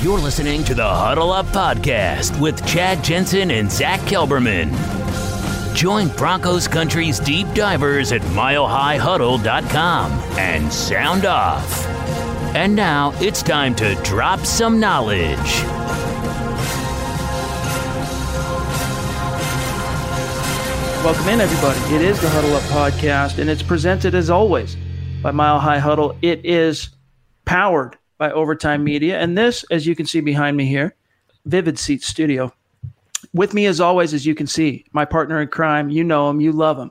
You're listening to the Huddle Up Podcast with Chad Jensen and Zach Kelberman. Join Broncos Country's deep divers at milehighhuddle.com and sound off. And now it's time to drop some knowledge. Welcome in, everybody. It is the Huddle Up Podcast, and it's presented as always by Mile High Huddle. It is powered by Overtime Media. And this, as you can see behind me here, Vivid Seat Studio. With me, as always, as you can see, my partner in crime, you know him, you love him,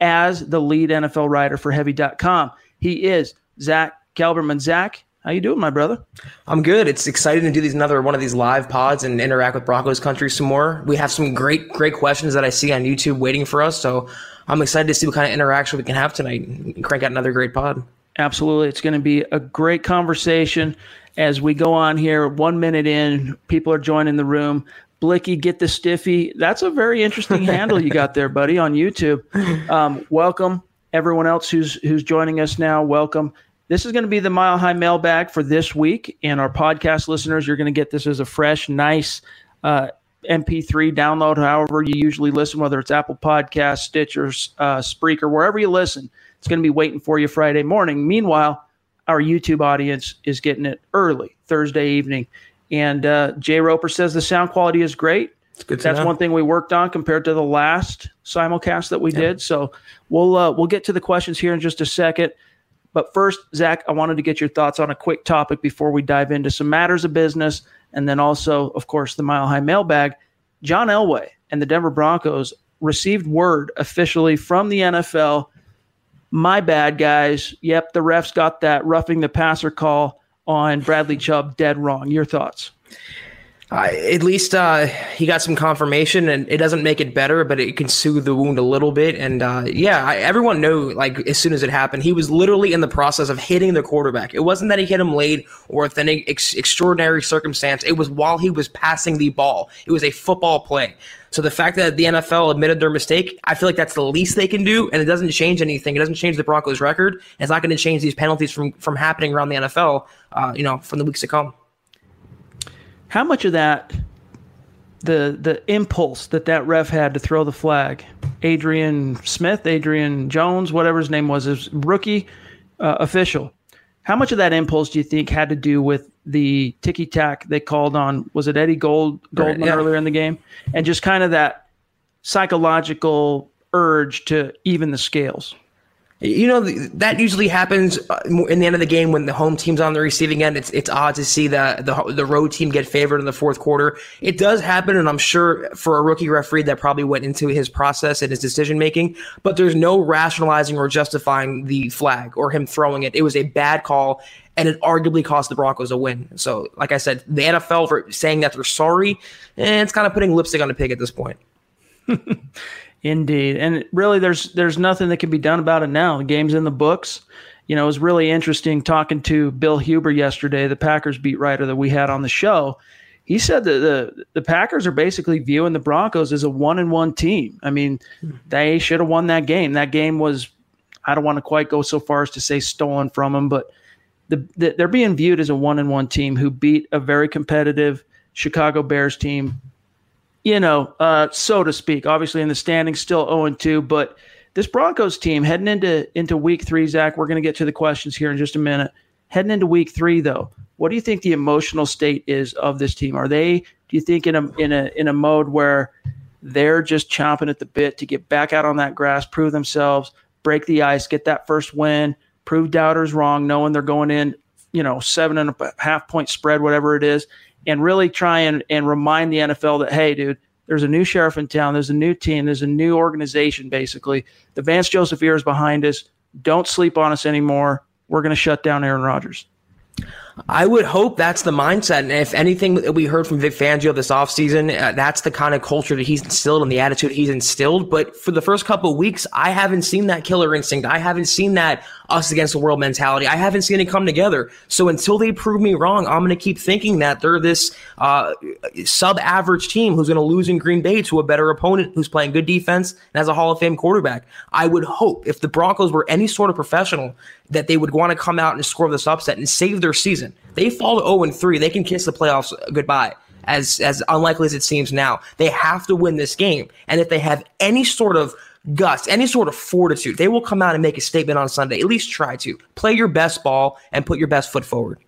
as the lead NFL writer for Heavy.com. He is Zach Kelberman. Zach, how you doing, my brother? I'm good. It's exciting to do these another one of these live pods and interact with Broncos country some more. We have some great, great questions that I see on YouTube waiting for us. So I'm excited to see what kind of interaction we can have tonight and crank out another great pod. Absolutely. It's going to be a great conversation as we go on here. One minute in, people are joining the room. Blicky, get the stiffy. That's a very interesting handle you got there, buddy, on YouTube. Um, welcome everyone else who's who's joining us now. Welcome. This is going to be the Mile High mailbag for this week, and our podcast listeners, you're going to get this as a fresh, nice uh, MP3 download. However, you usually listen, whether it's Apple Podcasts, Stitcher, uh, Spreaker, wherever you listen. It's going to be waiting for you Friday morning. Meanwhile, our YouTube audience is getting it early Thursday evening. And uh, Jay Roper says the sound quality is great. That's know. one thing we worked on compared to the last simulcast that we Yeah. did. So we'll uh, we'll get to the questions here in just a second. But first, Zach, I wanted to get your thoughts on a quick topic before we dive into some matters of business, and then also, of course, the Mile High Mailbag. John Elway and the Denver Broncos received word officially from the NFL. My bad, guys. Yep, the refs got that roughing the passer call on Bradley Chubb dead wrong. Your thoughts? At least uh, he got some confirmation, and it doesn't make it better, but it can soothe the wound a little bit. And uh, yeah, I, everyone knew like as soon as it happened, he was literally in the process of hitting the quarterback. It wasn't that he hit him late or with any ex- extraordinary circumstance. It was while he was passing the ball. It was a football play. So the fact that the NFL admitted their mistake, I feel like that's the least they can do, and it doesn't change anything. It doesn't change the Broncos' record. It's not going to change these penalties from from happening around the NFL. Uh, you know, from the weeks to come. How much of that, the the impulse that that ref had to throw the flag, Adrian Smith, Adrian Jones, whatever his name was, his rookie uh, official. How much of that impulse do you think had to do with the ticky tack they called on? Was it Eddie Gold Goldman yeah. earlier in the game, and just kind of that psychological urge to even the scales? You know that usually happens uh, in the end of the game when the home team's on the receiving end. It's it's odd to see the the the road team get favored in the fourth quarter. It does happen, and I'm sure for a rookie referee that probably went into his process and his decision making. But there's no rationalizing or justifying the flag or him throwing it. It was a bad call, and it arguably cost the Broncos a win. So, like I said, the NFL for saying that they're sorry, and it's kind of putting lipstick on a pig at this point. Indeed, and really, there's there's nothing that can be done about it now. The game's in the books, you know, it was really interesting talking to Bill Huber yesterday, the Packers beat writer that we had on the show. He said that the the Packers are basically viewing the Broncos as a one and one team. I mean, they should have won that game. That game was, I don't want to quite go so far as to say stolen from them, but the, the, they're being viewed as a one and one team who beat a very competitive Chicago Bears team. You know, uh, so to speak. Obviously, in the standings, still zero and two, but this Broncos team heading into into week three, Zach, we're going to get to the questions here in just a minute. Heading into week three, though, what do you think the emotional state is of this team? Are they, do you think, in a in a in a mode where they're just chomping at the bit to get back out on that grass, prove themselves, break the ice, get that first win, prove doubters wrong, knowing they're going in, you know, seven and a half point spread, whatever it is, and really try and, and remind the NFL that, hey, dude, there's a new sheriff in town. There's a new team. There's a new organization, basically. The Vance Joseph era is behind us. Don't sleep on us anymore. We're going to shut down Aaron Rodgers. I would hope that's the mindset. And if anything that we heard from Vic Fangio this offseason, uh, that's the kind of culture that he's instilled and the attitude he's instilled. But for the first couple of weeks, I haven't seen that killer instinct. I haven't seen that us against the world mentality. I haven't seen it come together. So until they prove me wrong, I'm going to keep thinking that they're this uh, sub average team who's going to lose in Green Bay to a better opponent who's playing good defense and has a Hall of Fame quarterback. I would hope if the Broncos were any sort of professional that they would want to come out and score this upset and save their season. They fall to 0 3. They can kiss the playoffs goodbye as as unlikely as it seems now. They have to win this game. And if they have any sort of guts, any sort of fortitude, they will come out and make a statement on Sunday. At least try to. Play your best ball and put your best foot forward.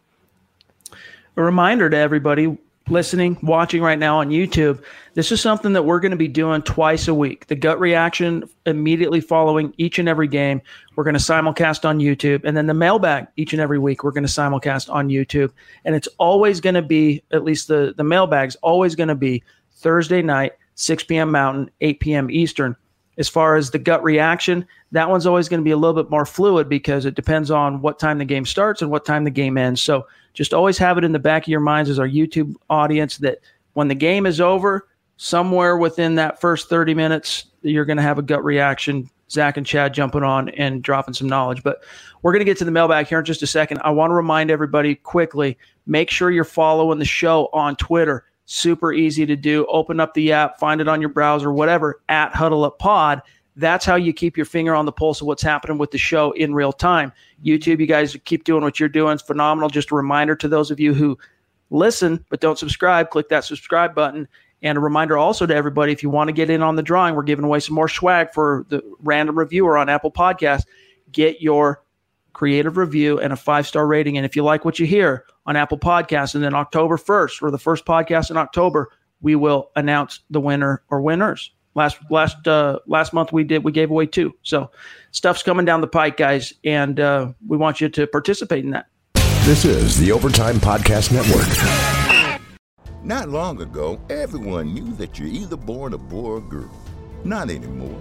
A reminder to everybody listening, watching right now on YouTube, this is something that we're going to be doing twice a week. The gut reaction immediately following each and every game, we're going to simulcast on YouTube. And then the mailbag each and every week, we're going to simulcast on YouTube. And it's always going to be, at least the, the mailbag's always going to be Thursday night, 6 p.m. Mountain, 8 p.m. Eastern. As far as the gut reaction, that one's always going to be a little bit more fluid because it depends on what time the game starts and what time the game ends. So just always have it in the back of your minds as our YouTube audience that when the game is over, somewhere within that first 30 minutes, you're going to have a gut reaction. Zach and Chad jumping on and dropping some knowledge. But we're going to get to the mailbag here in just a second. I want to remind everybody quickly make sure you're following the show on Twitter Super easy to do. Open up the app, find it on your browser, whatever, at Huddle Up Pod. That's how you keep your finger on the pulse of what's happening with the show in real time. YouTube, you guys keep doing what you're doing. It's phenomenal. Just a reminder to those of you who listen but don't subscribe, click that subscribe button. And a reminder also to everybody if you want to get in on the drawing, we're giving away some more swag for the random reviewer on Apple Podcasts. Get your creative review and a five star rating. And if you like what you hear, on Apple Podcasts. And then October 1st, or the first podcast in October, we will announce the winner or winners. Last last uh, last month we did we gave away two. So stuff's coming down the pike, guys, and uh, we want you to participate in that. This is the Overtime Podcast Network. Not long ago, everyone knew that you're either born a boy or girl. Not anymore.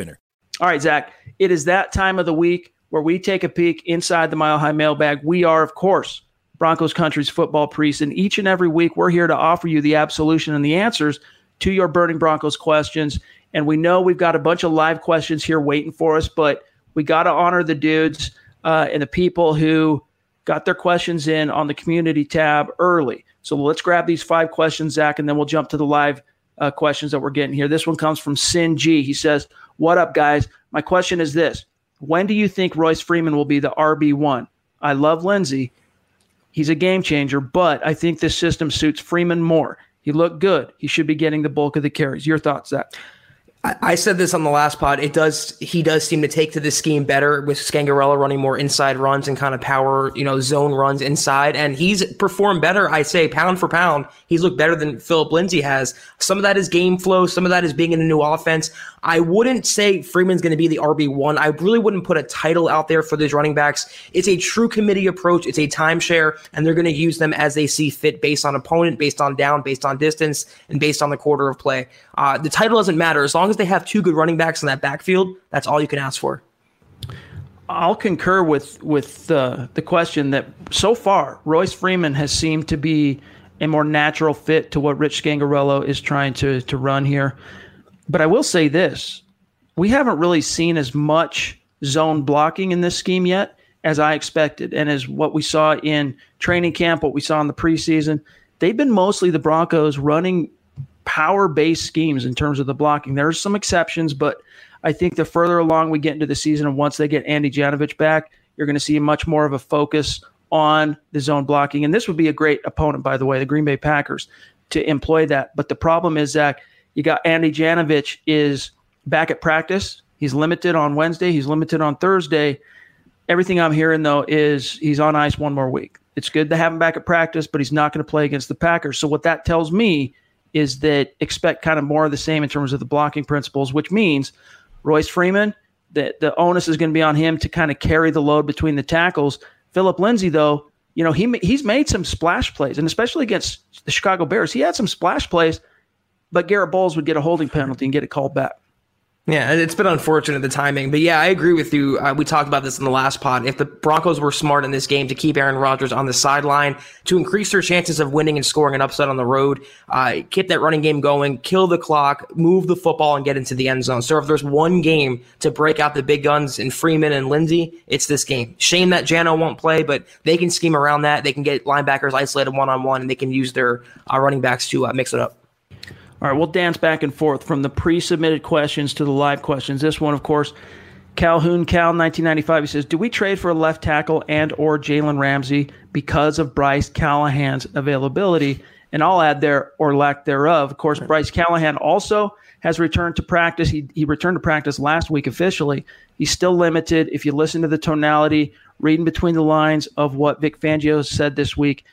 All right, Zach, it is that time of the week where we take a peek inside the Mile High mailbag. We are, of course, Broncos Country's football priest. And each and every week, we're here to offer you the absolution and the answers to your Burning Broncos questions. And we know we've got a bunch of live questions here waiting for us, but we got to honor the dudes uh, and the people who got their questions in on the community tab early. So let's grab these five questions, Zach, and then we'll jump to the live uh, questions that we're getting here. This one comes from Sin G. He says, What up, guys? My question is this When do you think Royce Freeman will be the RB1? I love Lindsay. He's a game changer, but I think this system suits Freeman more. He looked good. He should be getting the bulk of the carries. Your thoughts, Zach? I said this on the last pod. It does. He does seem to take to this scheme better with Scangarello running more inside runs and kind of power, you know, zone runs inside, and he's performed better. I say pound for pound, he's looked better than Philip Lindsay has. Some of that is game flow. Some of that is being in a new offense. I wouldn't say Freeman's going to be the RB one. I really wouldn't put a title out there for these running backs. It's a true committee approach. It's a timeshare, and they're going to use them as they see fit, based on opponent, based on down, based on distance, and based on the quarter of play. Uh, the title doesn't matter as long as they have two good running backs in that backfield. That's all you can ask for. I'll concur with with uh, the question that so far Royce Freeman has seemed to be a more natural fit to what Rich Scangarello is trying to to run here. But I will say this: we haven't really seen as much zone blocking in this scheme yet as I expected, and as what we saw in training camp, what we saw in the preseason. They've been mostly the Broncos running power based schemes in terms of the blocking. There's some exceptions, but I think the further along we get into the season and once they get Andy Janovich back, you're going to see much more of a focus on the zone blocking. And this would be a great opponent, by the way, the Green Bay Packers, to employ that. But the problem is, Zach, you got Andy Janovich is back at practice. He's limited on Wednesday. He's limited on Thursday. Everything I'm hearing though is he's on ice one more week. It's good to have him back at practice, but he's not going to play against the Packers. So what that tells me is that expect kind of more of the same in terms of the blocking principles, which means Royce Freeman, that the onus is going to be on him to kind of carry the load between the tackles. Philip Lindsay, though, you know, he he's made some splash plays, and especially against the Chicago Bears, he had some splash plays, but Garrett Bolles would get a holding penalty and get it called back. Yeah, it's been unfortunate the timing, but yeah, I agree with you. Uh, we talked about this in the last pod. If the Broncos were smart in this game to keep Aaron Rodgers on the sideline to increase their chances of winning and scoring an upset on the road, uh, keep that running game going, kill the clock, move the football, and get into the end zone. So if there's one game to break out the big guns in Freeman and Lindsay, it's this game. Shame that Jano won't play, but they can scheme around that. They can get linebackers isolated one on one, and they can use their uh, running backs to uh, mix it up. All right, we'll dance back and forth from the pre-submitted questions to the live questions. This one, of course, Calhoun Cal 1995. He says, "Do we trade for a left tackle and or Jalen Ramsey because of Bryce Callahan's availability?" And I'll add there or lack thereof. Of course, Bryce Callahan also has returned to practice. He he returned to practice last week officially. He's still limited. If you listen to the tonality, reading between the lines of what Vic Fangio said this week,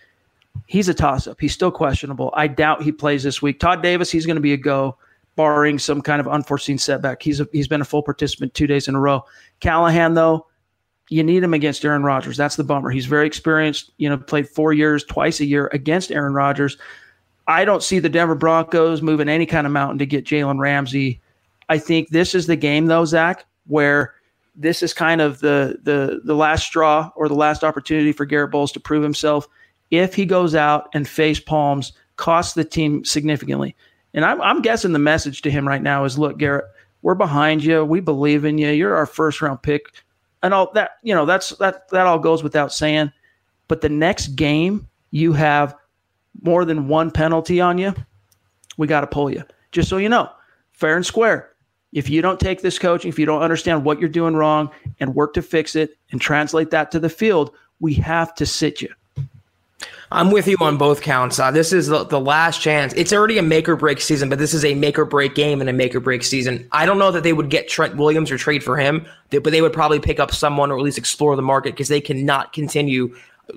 he's a toss up. He's still questionable. I doubt he plays this week. Todd Davis, he's going to be a go, barring some kind of unforeseen setback. He's a, he's been a full participant two days in a row. Callahan, though, you need him against Aaron Rodgers. That's the bummer. He's very experienced. You know, played four years, twice a year against Aaron Rodgers. I don't see the Denver Broncos moving any kind of mountain to get Jalen Ramsey. I think this is the game, though, Zach, where this is kind of the the the last straw or the last opportunity for Garrett Bolles to prove himself if he goes out and face palms, costs the team significantly. And I'm, I'm guessing the message to him right now is, look, Garrett, we're behind you. We believe in you. You're our first round pick, and all that. You know, that's that. That all goes without saying. But the next game, you have more than one penalty on you. We got to pull you. Just so you know, fair and square. If you don't take this coaching, if you don't understand what you're doing wrong and work to fix it and translate that to the field, we have to sit you. I'm with you on both counts. Uh, this is the, the last chance. It's already a make or break season, but this is a make or break game and a make or break season. I don't know that they would get Trent Williams or trade for him, but they would probably pick up someone or at least explore the market because they cannot continue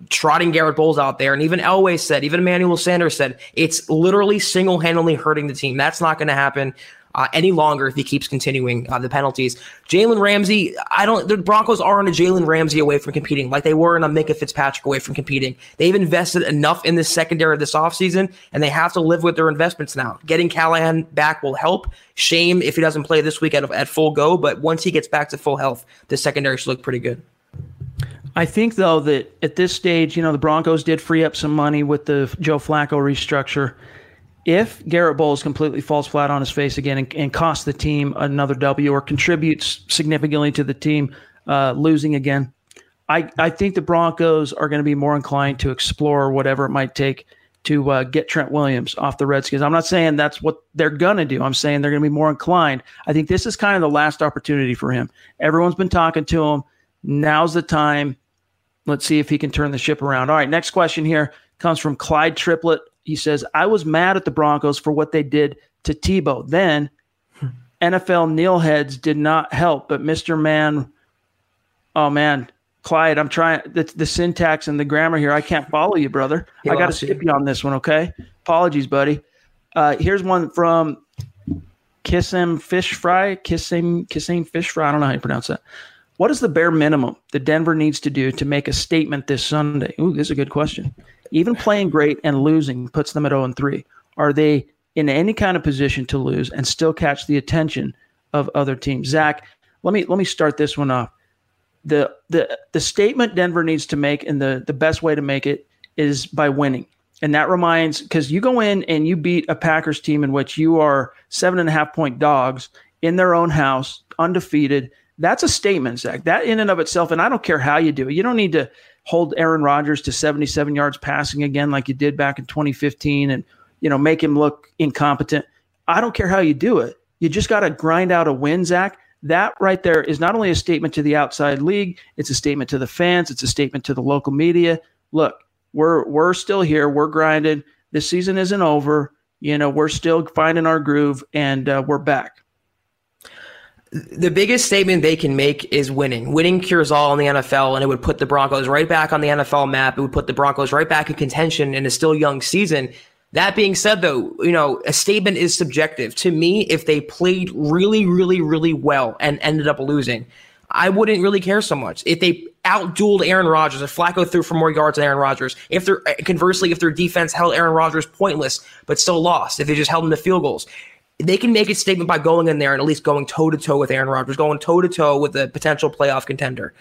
trotting Garrett Bolles out there. And even Elway said, even Emmanuel Sanders said, it's literally single handedly hurting the team. That's not going to happen uh, any longer if he keeps continuing uh, the penalties. Jalen Ramsey, I don't. The Broncos aren't a Jalen Ramsey away from competing like they were in a Minkah Fitzpatrick away from competing. They've invested enough in this secondary this offseason, and they have to live with their investments now. Getting Callahan back will help. Shame if he doesn't play this week at, at full go, but once he gets back to full health, the secondary should look pretty good. I think though that at this stage, you know, the Broncos did free up some money with the Joe Flacco restructure. If Garrett Bolles completely falls flat on his face again and, and costs the team another W or contributes significantly to the team uh, losing again, I, I think the Broncos are going to be more inclined to explore whatever it might take to uh, get Trent Williams off the Redskins. I'm not saying that's what they're going to do. I'm saying they're going to be more inclined. I think this is kind of the last opportunity for him. Everyone's been talking to him. Now's the time. Let's see if he can turn the ship around. All right, next question here comes from Clyde Triplett. He says, I was mad at the Broncos for what they did to Tebow. Then NFL Neil heads did not help, but Mr. Man, oh man, Clyde, I'm trying the, the syntax and the grammar here. I can't follow you, brother. He I got to skip you on this one, okay? Apologies, buddy. Uh, here's one from Kiss him fish fry, kissing kissing fish fry. I don't know how you pronounce that. What is the bare minimum that Denver needs to do to make a statement this Sunday? Ooh, this is a good question. Even playing great and losing puts them at 0 and 3. Are they in any kind of position to lose and still catch the attention of other teams? Zach, let me let me start this one off. The the the statement Denver needs to make, and the the best way to make it is by winning. And that reminds because you go in and you beat a Packers team in which you are seven and a half point dogs in their own house, undefeated that's a statement, Zach. That in and of itself, and I don't care how you do it. You don't need to hold Aaron Rodgers to 77 yards passing again like you did back in 2015 and you know make him look incompetent. I don't care how you do it. You just got to grind out a win, Zach. That right there is not only a statement to the outside league, it's a statement to the fans, it's a statement to the local media. Look, we're we're still here, we're grinding. This season isn't over. You know, we're still finding our groove, and uh, we're back the biggest statement they can make is winning. Winning cures all in the NFL, and it would put the Broncos right back on the NFL map. It would put the Broncos right back in contention in a still young season. That being said, though, you know, a statement is subjective. To me, if they played really, really, really well and ended up losing, I wouldn't really care so much. If they outdueled Aaron Rodgers, if Flacco threw for more yards than Aaron Rodgers, if they're eh, conversely, if their defense held Aaron Rodgers pointless but still lost, if they just held him to field goals, they can make a statement by going in there and at least going toe to toe with Aaron Rodgers, going toe to toe with a potential playoff contender.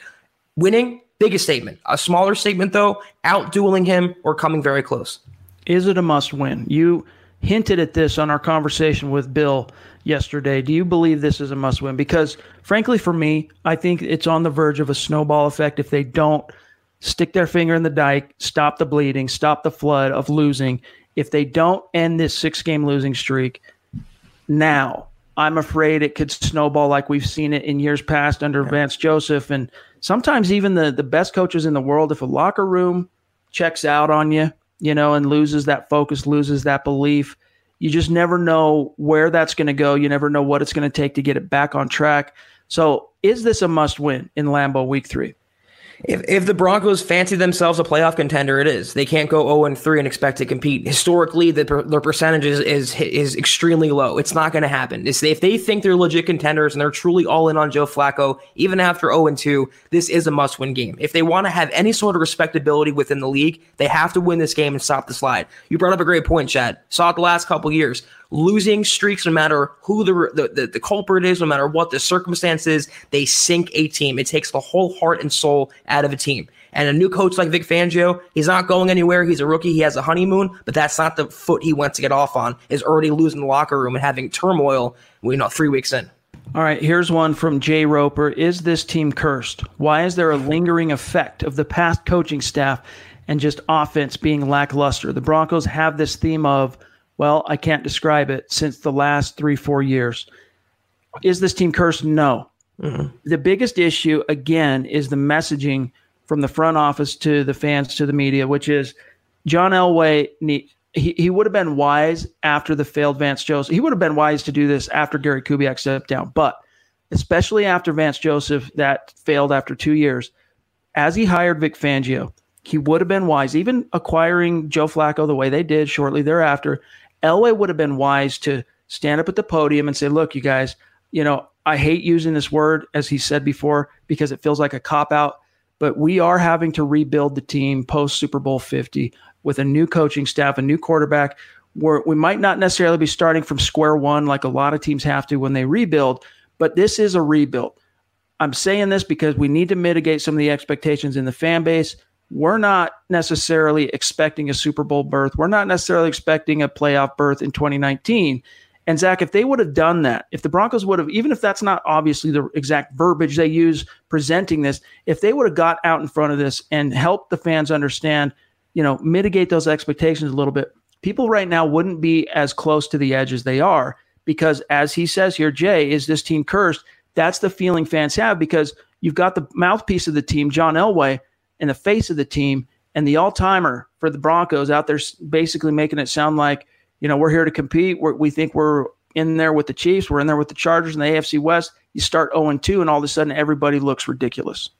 Winning, biggest statement. A smaller statement, though, outdueling him or coming very close. Is it a must win? You hinted at this on our conversation with Bill yesterday. Do you believe this is a must win? Because, frankly, for me, I think it's on the verge of a snowball effect if they don't stick their finger in the dike, stop the bleeding, stop the flood of losing. If they don't end this six game losing streak, now. I'm afraid it could snowball like we've seen it in years past under yeah. Vance Joseph. And sometimes even the, the best coaches in the world, if a locker room checks out on you, you know, and loses that focus, loses that belief, you just never know where that's going to go. You never know what it's going to take to get it back on track. So, is this a must win in Lambeau week three? If, if the Broncos fancy themselves a playoff contender, it is. They can't go 0 and 3 and expect to compete. Historically, the, their percentage is, is, is extremely low. It's not going to happen. It's, if they think they're legit contenders and they're truly all in on Joe Flacco, even after 0 and 2, this is a must win game. If they want to have any sort of respectability within the league, they have to win this game and stop the slide. You brought up a great point, Chad. Saw it the last couple years losing streaks, no matter who the, the, the, the culprit is, no matter what the circumstances, they sink a team. It takes the whole heart and soul out of a team. And a new coach like Vic Fangio, he's not going anywhere. He's a rookie. He has a honeymoon, but that's not the foot he wants to get off on. Is already losing the locker room and having turmoil. You know, three weeks in. All right, here's one from Jay Roper. Is this team cursed? Why is there a lingering effect of the past coaching staff and just offense being lackluster? The Broncos have this theme of well, I can't describe it since the last three, four years. Is this team cursed? No. Mm-hmm. The biggest issue, again, is the messaging from the front office to the fans to the media, which is John Elway. He, he would have been wise after the failed Vance Joseph. He would have been wise to do this after Gary Kubiak stepped down, but especially after Vance Joseph that failed after two years, as he hired Vic Fangio, he would have been wise, even acquiring Joe Flacco the way they did shortly thereafter, Elway would have been wise to stand up at the podium and say, look, you guys, you know, I hate using this word, as he said before, because it feels like a cop out, but we are having to rebuild the team post Super Bowl 50 with a new coaching staff, a new quarterback. Where we might not necessarily be starting from square one like a lot of teams have to when they rebuild, but this is a rebuild. I'm saying this because we need to mitigate some of the expectations in the fan base. We're not necessarily expecting a Super Bowl berth. We're not necessarily expecting a playoff berth in 2019. And Zach, if they would have done that, if the Broncos would have, even if that's not obviously the exact verbiage they use presenting this, if they would have got out in front of this and helped the fans understand, you know, mitigate those expectations a little bit, people right now wouldn't be as close to the edge as they are. Because as he says here, Jay, is this team cursed? That's the feeling fans have because you've got the mouthpiece of the team, John Elway, and the face of the team, and the all timer for the Broncos out there basically making it sound like, you know, we're here to compete. We're, we think we're in there with the Chiefs. We're in there with the Chargers and the AFC West. You start 0 2, and all of a sudden everybody looks ridiculous.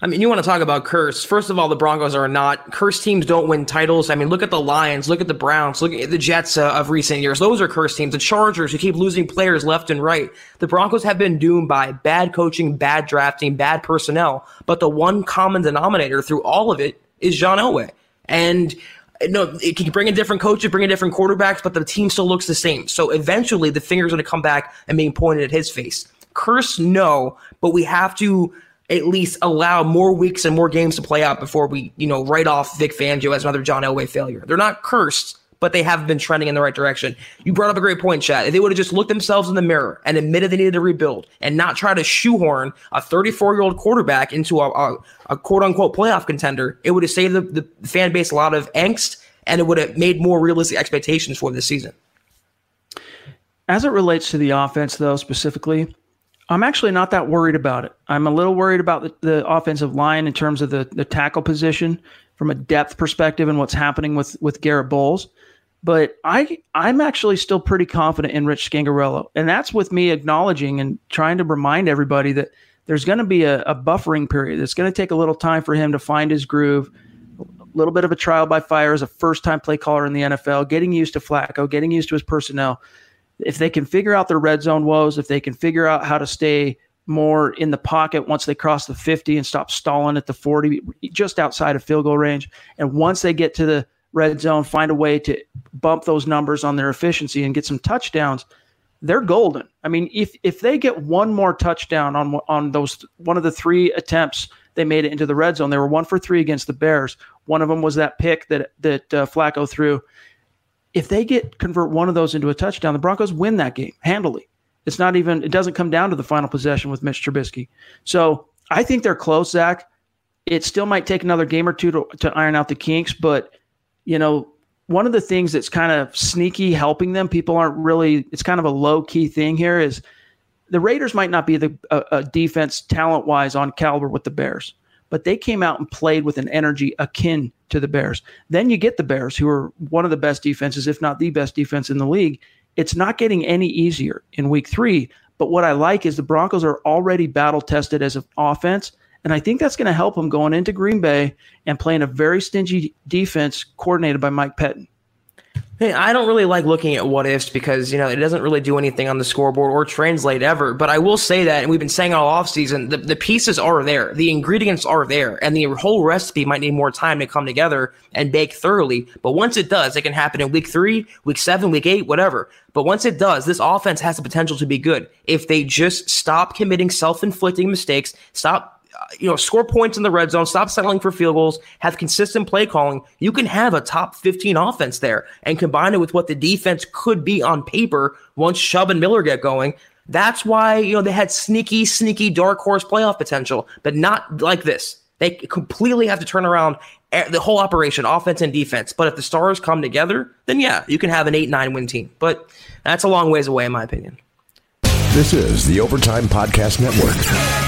I mean, you want to talk about curse. First of all, the Broncos are not cursed teams don't win titles. I mean, look at the Lions, look at the Browns, look at the Jets uh, of recent years. Those are cursed teams. The Chargers who keep losing players left and right. The Broncos have been doomed by bad coaching, bad drafting, bad personnel. But the one common denominator through all of it is John Elway. And no, it can bring in different coaches, bring in different quarterbacks, but the team still looks the same. So eventually the finger's going to come back and being pointed at his face. Curse, no, but we have to at least allow more weeks and more games to play out before we, you know, write off Vic Fangio as another John Elway failure. They're not cursed, but they have been trending in the right direction. You brought up a great point, Chad. If they would have just looked themselves in the mirror and admitted they needed to rebuild and not try to shoehorn a 34 year old quarterback into a, a, a, quote unquote playoff contender, it would have saved the, the fan base a lot of angst and it would have made more realistic expectations for this season. As it relates to the offense, though, specifically, I'm actually not that worried about it. I'm a little worried about the, the offensive line in terms of the, the tackle position from a depth perspective and what's happening with, with Garrett Bolles. But I I'm actually still pretty confident in Rich Scangarello. And that's with me acknowledging and trying to remind everybody that there's going to be a, a buffering period. It's going to take a little time for him to find his groove, a little bit of a trial by fire as a first time play caller in the NFL, getting used to Flacco, getting used to his personnel if they can figure out their red zone woes, if they can figure out how to stay more in the pocket once they cross the 50 and stop stalling at the 40, just outside of field goal range, and once they get to the red zone, find a way to bump those numbers on their efficiency and get some touchdowns, they're golden. I mean, if if they get one more touchdown on on those one of the three attempts they made it into the red zone, they were one for three against the Bears. One of them was that pick that that uh, Flacco threw if they get convert one of those into a touchdown, the Broncos win that game handily. It's not even it doesn't come down to the final possession with Mitch Trubisky. So I think they're close, Zach. It still might take another game or two to, to iron out the kinks, but you know, one of the things that's kind of sneaky helping them, people aren't really it's kind of a low key thing here is the Raiders might not be the a, a defense talent wise on caliber with the Bears but they came out and played with an energy akin to the Bears. Then you get the Bears, who are one of the best defenses, if not the best defense in the league. It's not getting any easier in week three. But what I like is the Broncos are already battle tested as an offense. And I think that's going to help them going into Green Bay and playing a very stingy defense coordinated by Mike Pettine. I don't really like looking at what ifs because, you know, it doesn't really do anything on the scoreboard or translate ever. But I will say that, and we've been saying all offseason, the, the pieces are there. The ingredients are there. And the whole recipe might need more time to come together and bake thoroughly. But once it does, it can happen in week three, week seven, week eight, whatever. But once it does, this offense has the potential to be good. If they just stop committing self inflicting mistakes, stop you know, score points in the red zone, stop settling for field goals, have consistent play calling, you can have a top 15 offense there and combine it with what the defense could be on paper once Chubb and Miller get going. That's why, you know, they had sneaky, sneaky dark horse playoff potential, but not like this. They completely have to turn around the whole operation, offense and defense. But if the stars come together, then yeah, you can have an 8 9 win team. But that's a long ways away, in my opinion. This is the Overtime Podcast Network.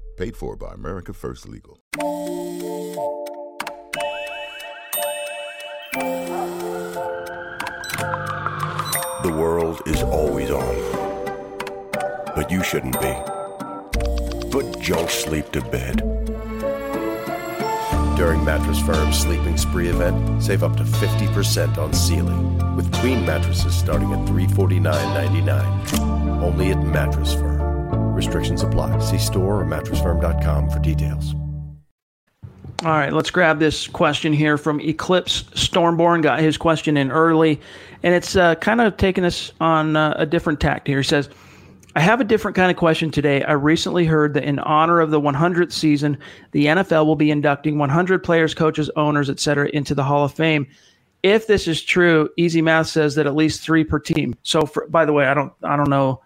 Paid for by America First Legal. The world is always on. But you shouldn't be. Put junk sleep to bed. During Mattress Firm's Sleeping Spree event, save up to 50% on Sealy, with queen mattresses starting at $349.99. Only at Mattress Firm. Restrictions apply. See store or mattressfirm.com for details. All right, let's grab this question here from Eclipse Stormborn. Got his question in early, and it's uh, kind of taking us on uh, a different tact here. He says, I have a different kind of question today. I recently heard that in honor of the 100th season, the NFL will be inducting 100 players, coaches, owners, etc., into the Hall of Fame. If this is true, Easy Math says that at least three per team. So, for, by the way, I don't, I don't know.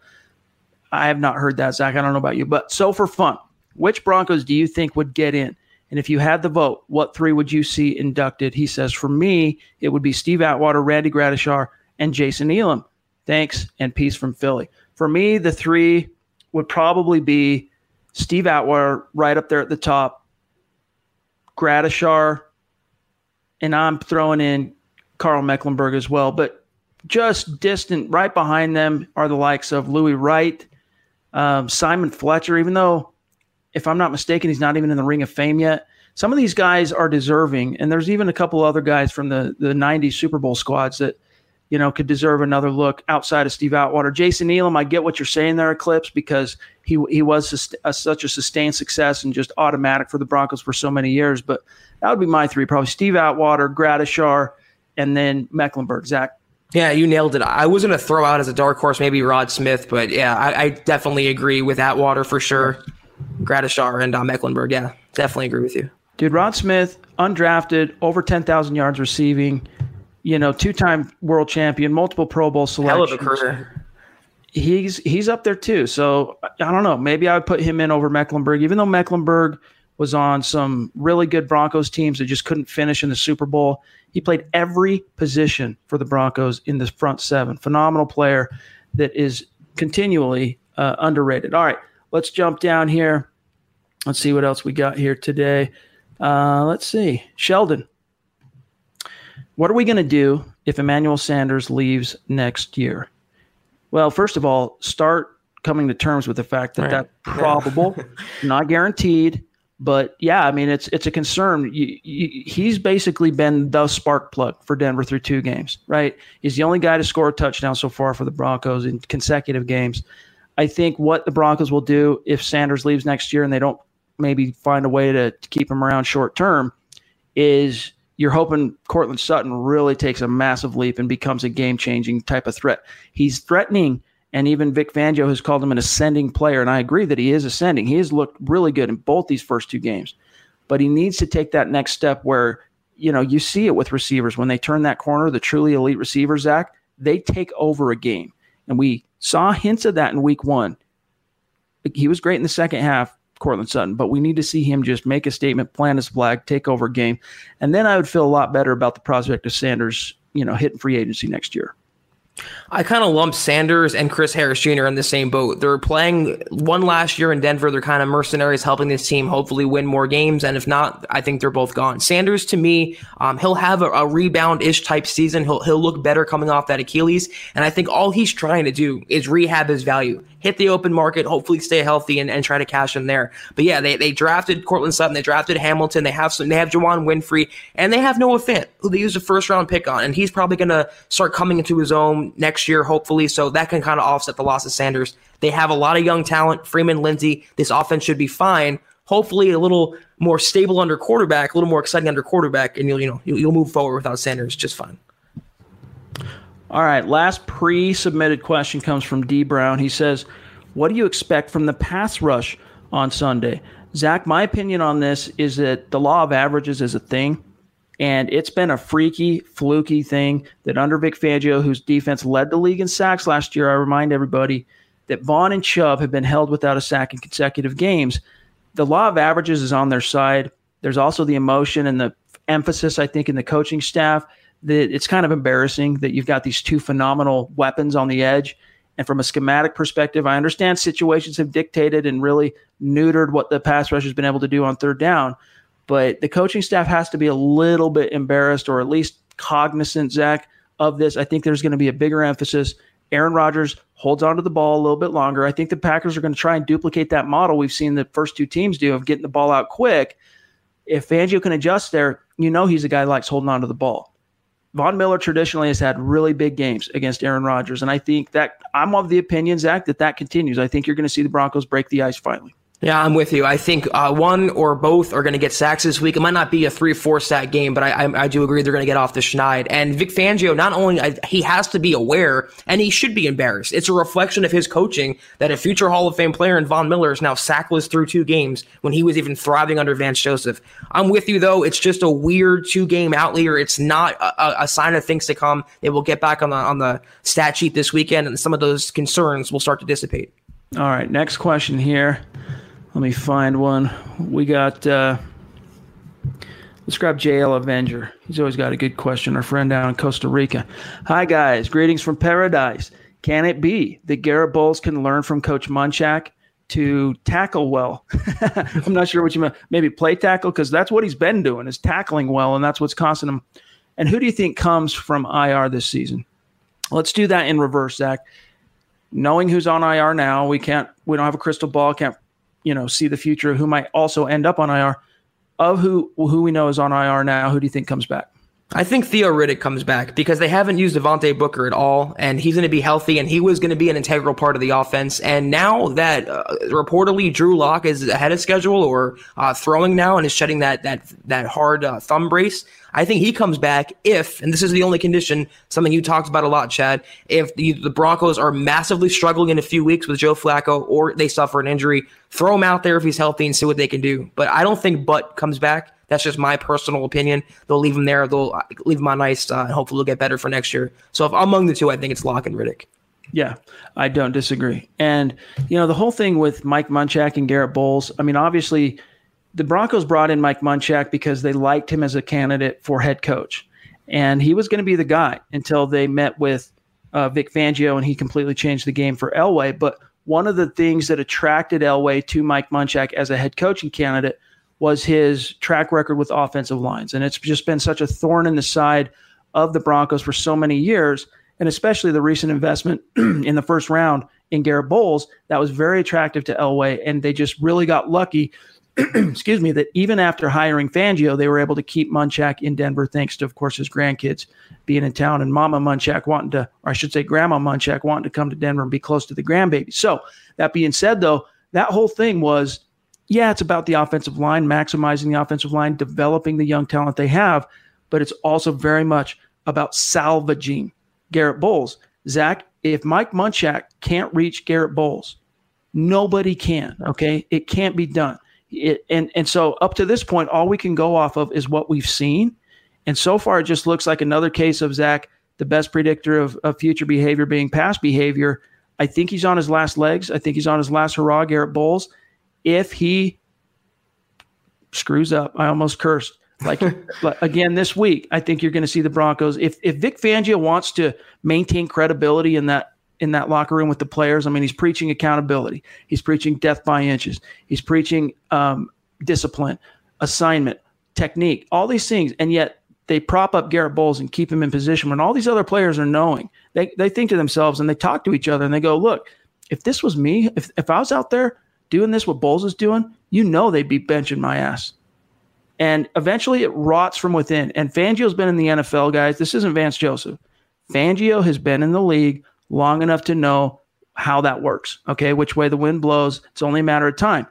I have not heard that, Zach. I don't know about you, but so for fun, which Broncos do you think would get in? And if you had the vote, what three would you see inducted? He says, for me, it would be Steve Atwater, Randy Gradishar, and Jason Elam. Thanks and peace from Philly. For me, the three would probably be Steve Atwater right up there at the top, Gradishar, and I'm throwing in Carl Mecklenburg as well. But just distant, right behind them are the likes of Louis Wright, um, Simon Fletcher, even though if I'm not mistaken, he's not even in the Ring of Fame yet. Some of these guys are deserving, and there's even a couple other guys from the the '90s Super Bowl squads that you know could deserve another look outside of Steve Atwater. Jason Elam, I get what you're saying there, Eclipse, because he he was a, such a sustained success and just automatic for the Broncos for so many years. But that would be my three, probably Steve Atwater, Gradishar, and then Mecklenburg. Zach. Yeah, you nailed it. I was going to throw out as a dark horse maybe Rod Smith, but yeah, I, I definitely agree with Atwater for sure. Gradishar and uh, Mecklenburg. Yeah, definitely agree with you. Dude, Rod Smith, undrafted, over 10,000 yards receiving, you know, two time world champion, multiple Pro Bowl selections. Hell of a career. He's, he's up there too. So I don't know. Maybe I would put him in over Mecklenburg, even though Mecklenburg was on some really good Broncos teams that just couldn't finish in the Super Bowl. He played every position for the Broncos in the front seven. Phenomenal player that is continually uh, underrated. All right, let's jump down here. Let's see what else we got here today. Uh, let's see. Sheldon, what are we going to do if Emmanuel Sanders leaves next year? Well, first of all, start coming to terms with the fact that right. that's probable, not guaranteed. But yeah, I mean, it's it's a concern. You, you, he's basically been the spark plug for Denver through two games, right? He's the only guy to score a touchdown so far for the Broncos in consecutive games. I think what the Broncos will do if Sanders leaves next year and they don't maybe find a way to, to keep him around short term is you're hoping Courtland Sutton really takes a massive leap and becomes a game changing type of threat. He's threatening, and even Vic Fangio has called him an ascending player. And I agree that he is ascending. He has looked really good in both these first two games, but he needs to take that next step where, you know, you see it with receivers when they turn that corner, the truly elite receivers, Zach, they take over a game. And we saw hints of that in week one. He was great in the second half, Courtland Sutton, but we need to see him just make a statement, plant his flag, take over a game, and then I would feel a lot better about the prospect of Sanders, you know, hitting free agency next year. I kind of lump Sanders and Chris Harris Jr. in the same boat. They're playing one last year in Denver. They're kind of mercenaries helping this team hopefully win more games. And if not, I think they're both gone. Sanders, to me, um, he'll have a, a rebound ish type season. He'll, he'll look better coming off that Achilles. And I think all he's trying to do is rehab his value, hit the open market, hopefully stay healthy and, and try to cash in there. But yeah, they, they drafted Courtland Sutton, they drafted Hamilton, they have some, they have Juwann Winfree, and they have Noah Fant, who they used a first round pick on. And he's probably going to start coming into his own next year, hopefully. So that can kind of offset the loss of Sanders. They have a lot of young talent. Freeman, Lindsay. This offense should be fine. Hopefully, a little more stable under quarterback, a little more exciting under quarterback, and you'll you know you'll move forward without Sanders just fine. All right, last pre-submitted question comes from D Brown. He says, "What do you expect from the pass rush on Sunday?" Zach, my opinion on this is that the law of averages is a thing. And it's been a freaky, fluky thing that under Vic Fangio, whose defense led the league in sacks last year, I remind everybody that Von and Chubb have been held without a sack in consecutive games. the law of averages is on their side. There's also the emotion and the emphasis, I think, in the coaching staff that it's kind of embarrassing that you've got these two phenomenal weapons on the edge. And from a schematic perspective, I understand situations have dictated and really neutered what the pass rush has been able to do on third down. But the coaching staff has to be a little bit embarrassed or at least cognizant, Zach, of this. I think there's going to be a bigger emphasis. Aaron Rodgers holds onto the ball a little bit longer. I think the Packers are going to try and duplicate that model we've seen the first two teams do of getting the ball out quick. If Fangio can adjust there, you know he's a guy likes holding onto the ball. Von Miller traditionally has had really big games against Aaron Rodgers, and I think that I'm of the opinion, Zach, that that continues. I think you're going to see the Broncos break the ice finally. Yeah, I'm with you. I think uh, one or both are going to get sacks this week. It might not be a three or four sack game, but I, I, I do agree they're going to get off the schneid. And Vic Fangio, not only I, he has to be aware, and he should be embarrassed. It's a reflection of his coaching that a future Hall of Fame player in Von Miller is now sackless through two games when he was even thriving under Vance Joseph. I'm with you though. It's just a weird two game outlier. It's not a, a sign of things to come. They will get back on the on the stat sheet this weekend, and some of those concerns will start to dissipate. All right, next question here. Let me find one. We got, uh, let's grab JL Avenger. He's always got a good question. Our friend down in Costa Rica. Hi, guys. Greetings from paradise. Can it be that Garrett Bolles can learn from Coach Munchak to tackle well? I'm not sure what you mean. Maybe play tackle, because that's what he's been doing, is tackling well, and that's what's costing him. And who do you think comes from IR this season? Let's do that in reverse, Zach. Knowing who's on IR now, we can't, we don't have a crystal ball, can't you know see the future who might also end up on IR. Of who who we know is on IR now, who do you think comes back? I think Theo Riddick comes back because they haven't used Devontae Booker at all, and he's going to be healthy, and he was going to be an integral part of the offense. And now that uh, reportedly Drew Lock is ahead of schedule or uh, throwing now and is shedding that that that hard uh, thumb brace, I think he comes back if, and this is the only condition, something you talked about a lot, Chad. If the, the Broncos are massively struggling in a few weeks with Joe Flacco, or they suffer an injury, throw him out there if he's healthy and see what they can do. But I don't think Butt comes back. That's just my personal opinion. They'll leave him there. They'll uh, leave him on ice, uh, and hopefully, they'll get better for next year. So, if among the two, I think it's Lock and Riddick. Yeah, I don't disagree. And you know, the whole thing with Mike Munchak and Garrett Bolles. I mean, obviously, the Broncos brought in Mike Munchak because they liked him as a candidate for head coach, and he was going to be the guy until they met with uh, Vic Fangio, and he completely changed the game for Elway. But one of the things that attracted Elway to Mike Munchak as a head coaching candidate was his track record with offensive lines. And it's just been such a thorn in the side of the Broncos for so many years, and especially the recent investment in the first round in Garrett Bolles. that was very attractive to Elway. And they just really got lucky, excuse me, that even after hiring Fangio, they were able to keep Munchak in Denver, thanks to, of course, his grandkids being in town and Mama Munchak wanting to, or I should say, Grandma Munchak wanting to come to Denver and be close to the grandbaby. So, that being said, though, that whole thing was yeah, it's about the offensive line, maximizing the offensive line, developing the young talent they have, but it's also very much about salvaging Garrett Bolles. Zach, if Mike Munchak can't reach Garrett Bolles, nobody can. Okay, it can't be done. It, and and so up to this point, all we can go off of is what we've seen, and so far it just looks like another case of Zach, the best predictor of, of future behavior being past behavior. I think he's on his last legs. I think he's on his last hurrah, Garrett Bolles if he screws up, I almost cursed. Like again this week, I think you're going to see the Broncos. If if Vic Fangio wants to maintain credibility in that in that locker room with the players, I mean, he's preaching accountability. He's preaching death by inches. He's preaching um, discipline, assignment, technique, all these things, and yet they prop up Garrett Bolles and keep him in position when all these other players are knowing. They they think to themselves and they talk to each other and they go, "Look, if this was me, if if I was out there." Doing this, what Bolles is doing, you know they'd be benching my ass. And eventually it rots from within. And Fangio's been in the NFL, guys. This isn't Vance Joseph. Fangio has been in the league long enough to know how that works. Okay, which way the wind blows. It's only a matter of time.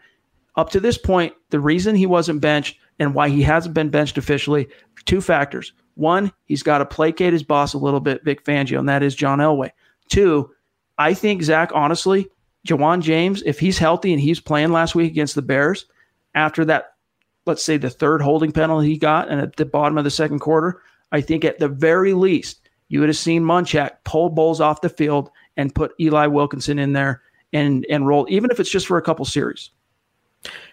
Up to this point, the reason he wasn't benched and why he hasn't been benched officially, two factors. One, he's got to placate his boss a little bit, Vic Fangio, and that is John Elway. Two, I think Zach, honestly, Ja'Wuan James, if he's healthy and he's playing last week against the Bears, after that, let's say the third holding penalty he got and at the bottom of the second quarter, I think at the very least, you would have seen Munchak pull Bolles off the field and put Eli Wilkinson in there and and roll, even if it's just for a couple series.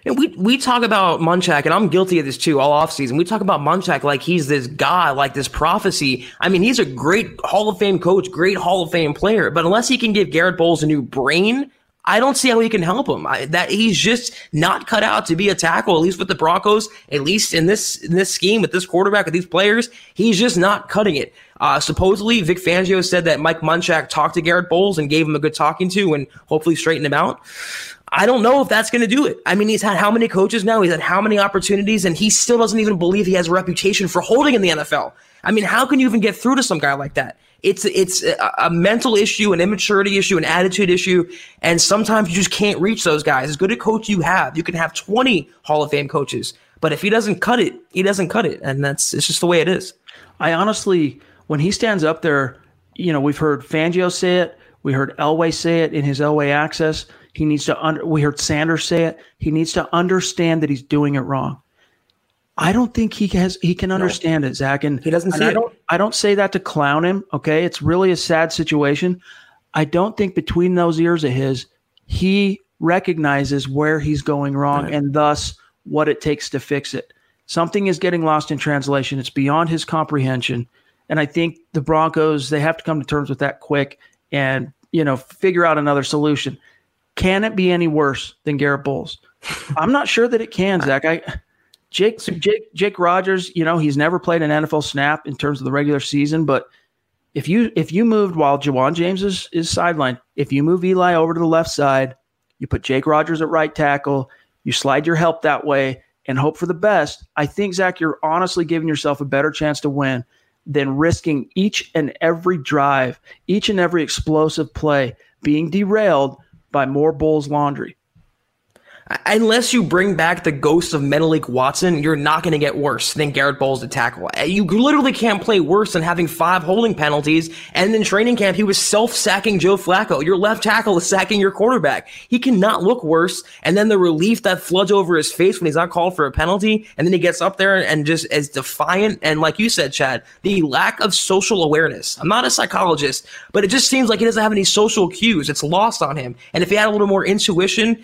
And we we talk about Munchak, and I'm guilty of this too, all offseason. We talk about Munchak like he's this guy, like this prophecy. I mean, he's a great Hall of Fame coach, great Hall of Fame player, but unless he can give Garrett Bolles a new brain, I don't see how he can help him. I, that he's just not cut out to be a tackle, at least with the Broncos, at least in this in this scheme with this quarterback with these players. He's just not cutting it. Uh, supposedly, Vic Fangio said that Mike Munchak talked to Garrett Bolles and gave him a good talking to, and hopefully straightened him out. I don't know if that's going to do it. I mean, he's had how many coaches now? He's had how many opportunities, and he still doesn't even believe he has a reputation for holding in the NFL. I mean, how can you even get through to some guy like that? It's it's a, mental issue, an immaturity issue, an attitude issue, and sometimes you just can't reach those guys. As good a coach you have, you can have twenty Hall of Fame coaches, but if he doesn't cut it, he doesn't cut it, and that's it's just the way it is. I honestly, when he stands up there, you know, we've heard Fangio say it, we heard Elway say it in his Elway access he needs to under, we heard Sanders say it. He needs to understand that he's doing it wrong. I don't think he has he can understand no. it, Zach. And he doesn't see I it. Don't, I don't say that to clown him. Okay. It's really a sad situation. I don't think between those ears of his, he recognizes where he's going wrong right. and thus what it takes to fix it. Something is getting lost in translation. It's beyond his comprehension. And I think the Broncos, they have to come to terms with that quick and, you know, figure out another solution. Can it be any worse than Garrett Bolles? I'm not sure that it can, Zach. I Jake Jake Jake Rodgers, you know, he's never played an NFL snap in terms of the regular season, but if you if you moved while Ja'Wuan James is, is sidelined, if you move Eli over to the left side, you put Jake Rodgers at right tackle, you slide your help that way and hope for the best. I think Zach, you're honestly giving yourself a better chance to win than risking each and every drive, each and every explosive play being derailed by more Bulls laundry unless you bring back the ghost of Menelik Watson, you're not going to get worse than Garrett Bolles to tackle. Uh, you literally can't play worse than having five holding penalties. And in training camp, he was self sacking Joe Flacco. Your left tackle is sacking your quarterback. He cannot look worse. And then the relief that floods over his face when he's not called for a penalty. And then he gets up there and just as defiant. And like you said, Chad, the lack of social awareness. I'm not a psychologist, but it just seems like he doesn't have any social cues. It's lost on him. And if he had a little more intuition,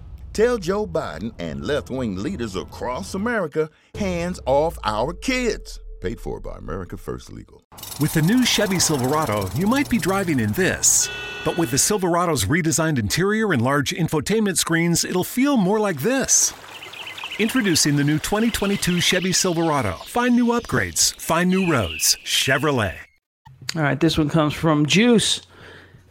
Tell Joe Biden and left wing leaders across America hands off our kids. Paid for by America First Legal. With the new Chevy Silverado, you might be driving in this. But with the Silverado's redesigned interior and large infotainment screens, it'll feel more like this. Introducing the new 2022 Chevy Silverado. Find new upgrades, find new roads. Chevrolet. All right, this one comes from Juice.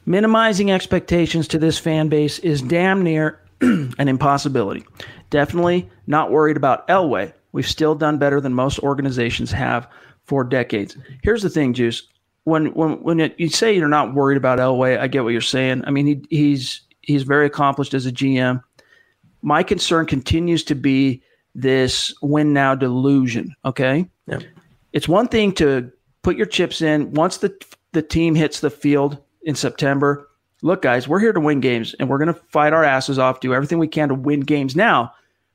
Minimizing expectations to this fan base is damn near an impossibility. Definitely not worried about Elway. We've still done better than most organizations have for decades. Here's the thing, Juice. When when when it, you say you're not worried about Elway, I get what you're saying. I mean, he, he's he's very accomplished as a GM. My concern continues to be this win now delusion. Okay, yeah. it's one thing to put your chips in once the the team hits the field in September look, guys, we're here to win games and we're going to fight our asses off, do everything we can to win games now.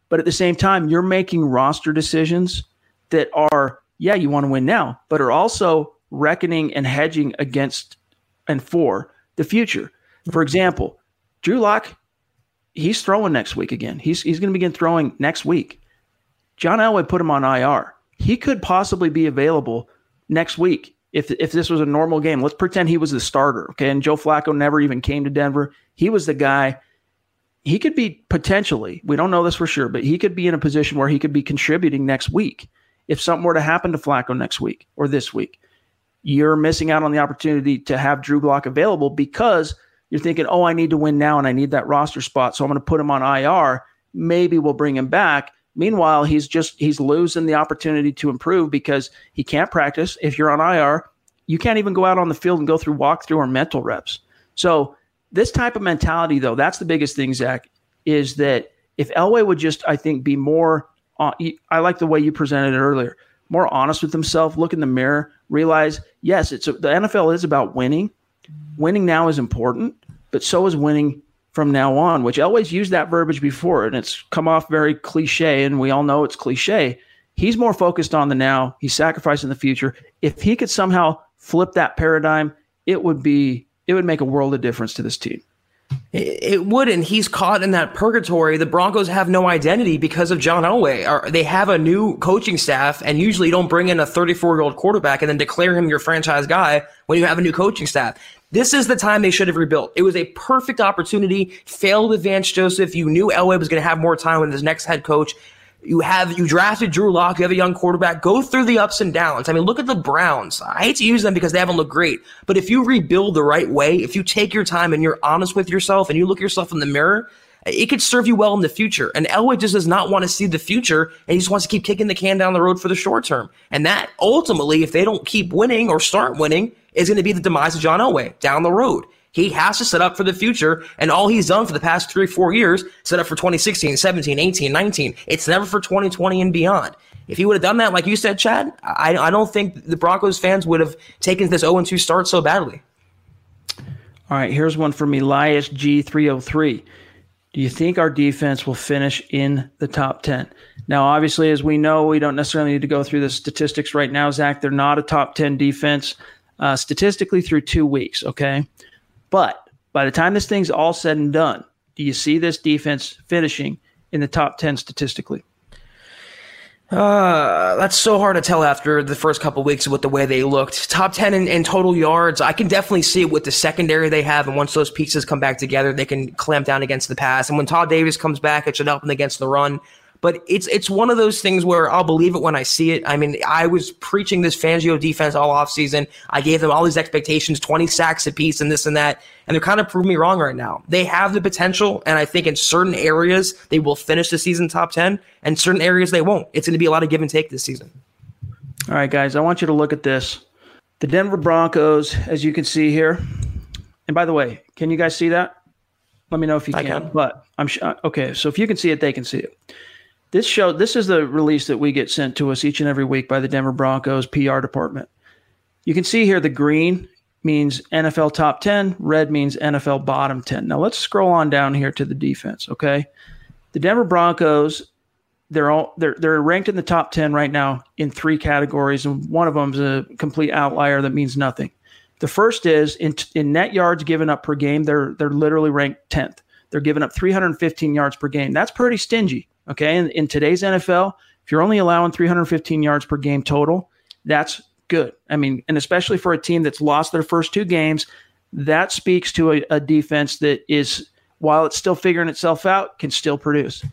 But at the same time, you're making roster decisions that are, yeah, you want to win now, but are also reckoning and hedging against and for the future. For example, Drew Lock, he's throwing next week again. He's, he's going to begin throwing next week. John Elway put him on IR. He could possibly be available next week if if this was a normal game, let's pretend he was the starter, okay? And Joe Flacco never even came to Denver. He was the guy he could be potentially, we don't know this for sure, but he could be in a position where he could be contributing next week. If something were to happen to Flacco next week or this week, you're missing out on the opportunity to have Drew Lock available because you're thinking, oh, I need to win now and I need that roster spot. So I'm going to put him on IR. Maybe we'll bring him back. Meanwhile, he's just he's losing the opportunity to improve because he can't practice. If you're on IR, you can't even go out on the field and go through walkthrough or mental reps. So this type of mentality, though, that's the biggest thing, Zach, is that if Elway would just, I think, be more, uh, I like the way you presented it earlier, more honest with himself, look in the mirror, realize, yes, it's a, the NFL is about winning. Winning now is important, but so is winning from now on, which Elway's used that verbiage before, and it's come off very cliche, and we all know it's cliche. He's more focused on the now. He's sacrificing the future. If he could somehow flip that paradigm, it would be it would make a world of difference to this team. It would, and he's caught in that purgatory. The Broncos have no identity because of John Elway. They have a new coaching staff, and usually don't bring in a 34 year old quarterback and then declare him your franchise guy when you have a new coaching staff. This is the time they should have rebuilt. It was a perfect opportunity. Failed with Vance Joseph. You knew Elway was going to have more time with his next head coach. You have you drafted Drew Lock. You have a young quarterback. Go through the ups and downs. I mean, look at the Browns. I hate to use them because they haven't looked great, but if you rebuild the right way, if you take your time and you're honest with yourself and you look yourself in the mirror, it could serve you well in the future. And Elway just does not want to see the future, and he just wants to keep kicking the can down the road for the short term. And that ultimately, if they don't keep winning or start winning, is going to be the demise of John Elway down the road. He has to set up for the future. And all he's done for the past three, four years, set up for 2016, 17, 18, 19. It's never for 2020 and beyond. If he would have done that, like you said, Chad, I, I don't think the Broncos fans would have taken this 0 2 start so badly. All right, here's one from Elias G303. Do you think our defense will finish in the top 10? Now, obviously, as we know, we don't necessarily need to go through the statistics right now, Zach. They're not a top 10 defense uh, statistically through two weeks, okay? But by the time this thing's all said and done, do you see this defense finishing in the top 10 statistically? Uh, that's so hard to tell after the first couple weeks with the way they looked. Top 10 in, in, total yards. I can definitely see it with the secondary they have. And once those pieces come back together, they can clamp down against the pass. And when Todd Davis comes back, it should help them against the run. But it's it's one of those things where I'll believe it when I see it. I mean, I was preaching this Fangio defense all offseason. I gave them all these expectations, 20 sacks apiece and this and that. And they're kind of proving me wrong right now. They have the potential, and I think in certain areas they will finish the season top 10, and certain areas they won't. It's going to be a lot of give and take this season. All right, guys, I want you to look at this. The Denver Broncos, as you can see here. And by the way, can you guys see that? Let me know if you can. can. But I'm sure. Uh, okay, so if you can see it, they can see it. This show, this is the release that we get sent to us each and every week by the Denver Broncos PR department. You can see here the green means NFL top 10, red means NFL bottom 10. Now let's scroll on down here to the defense, okay? The Denver Broncos, they're all they're they're ranked in the top 10 right now in three categories and one of them is a complete outlier that means nothing. The first is in in net yards given up per game, they're they're literally ranked 10th. They're giving up 315 yards per game. That's pretty stingy. Okay. In, in today's NFL, if you're only allowing 315 yards per game total, that's good. I mean, and especially for a team that's lost their first two games, that speaks to a, a defense that is, while it's still figuring itself out, can still produce.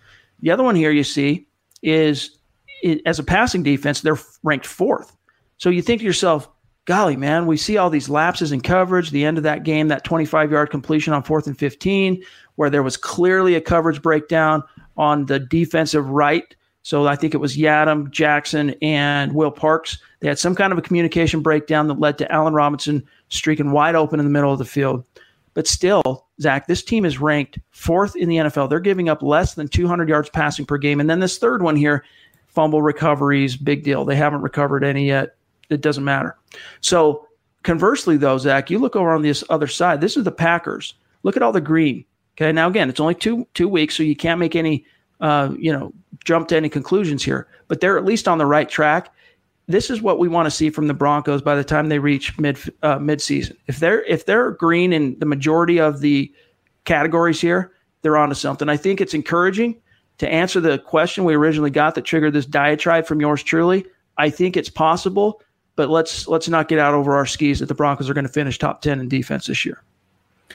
The other one here you see is it, as a passing defense, they're ranked fourth. So you think to yourself, golly, man, we see all these lapses in coverage. The end of that game, that 25 yard completion on fourth and 15, where there was clearly a coverage breakdown on the defensive right. So I think it was Yiadom, Jackson, and Will Parks. They had some kind of a communication breakdown that led to Allen Robinson streaking wide open in the middle of the field. But still, Zach, this team is ranked fourth in the NFL. They're giving up less than 200 yards passing per game. And then this third one here, fumble recoveries, big deal. They haven't recovered any yet. It doesn't matter. So conversely, though, Zach, you look over on this other side. This is the Packers. Look at all the green. Okay. Now again, it's only two two weeks, so you can't make any uh, you know jump to any conclusions here. But they're at least on the right track. This is what we want to see from the Broncos by the time they reach mid uh, mid season. If they're if they're green in the majority of the categories here, they're onto something. I think it's encouraging to answer the question we originally got that triggered this diatribe from yours truly. I think it's possible, but let's let's not get out over our skis that the Broncos are going to finish top ten in defense this year.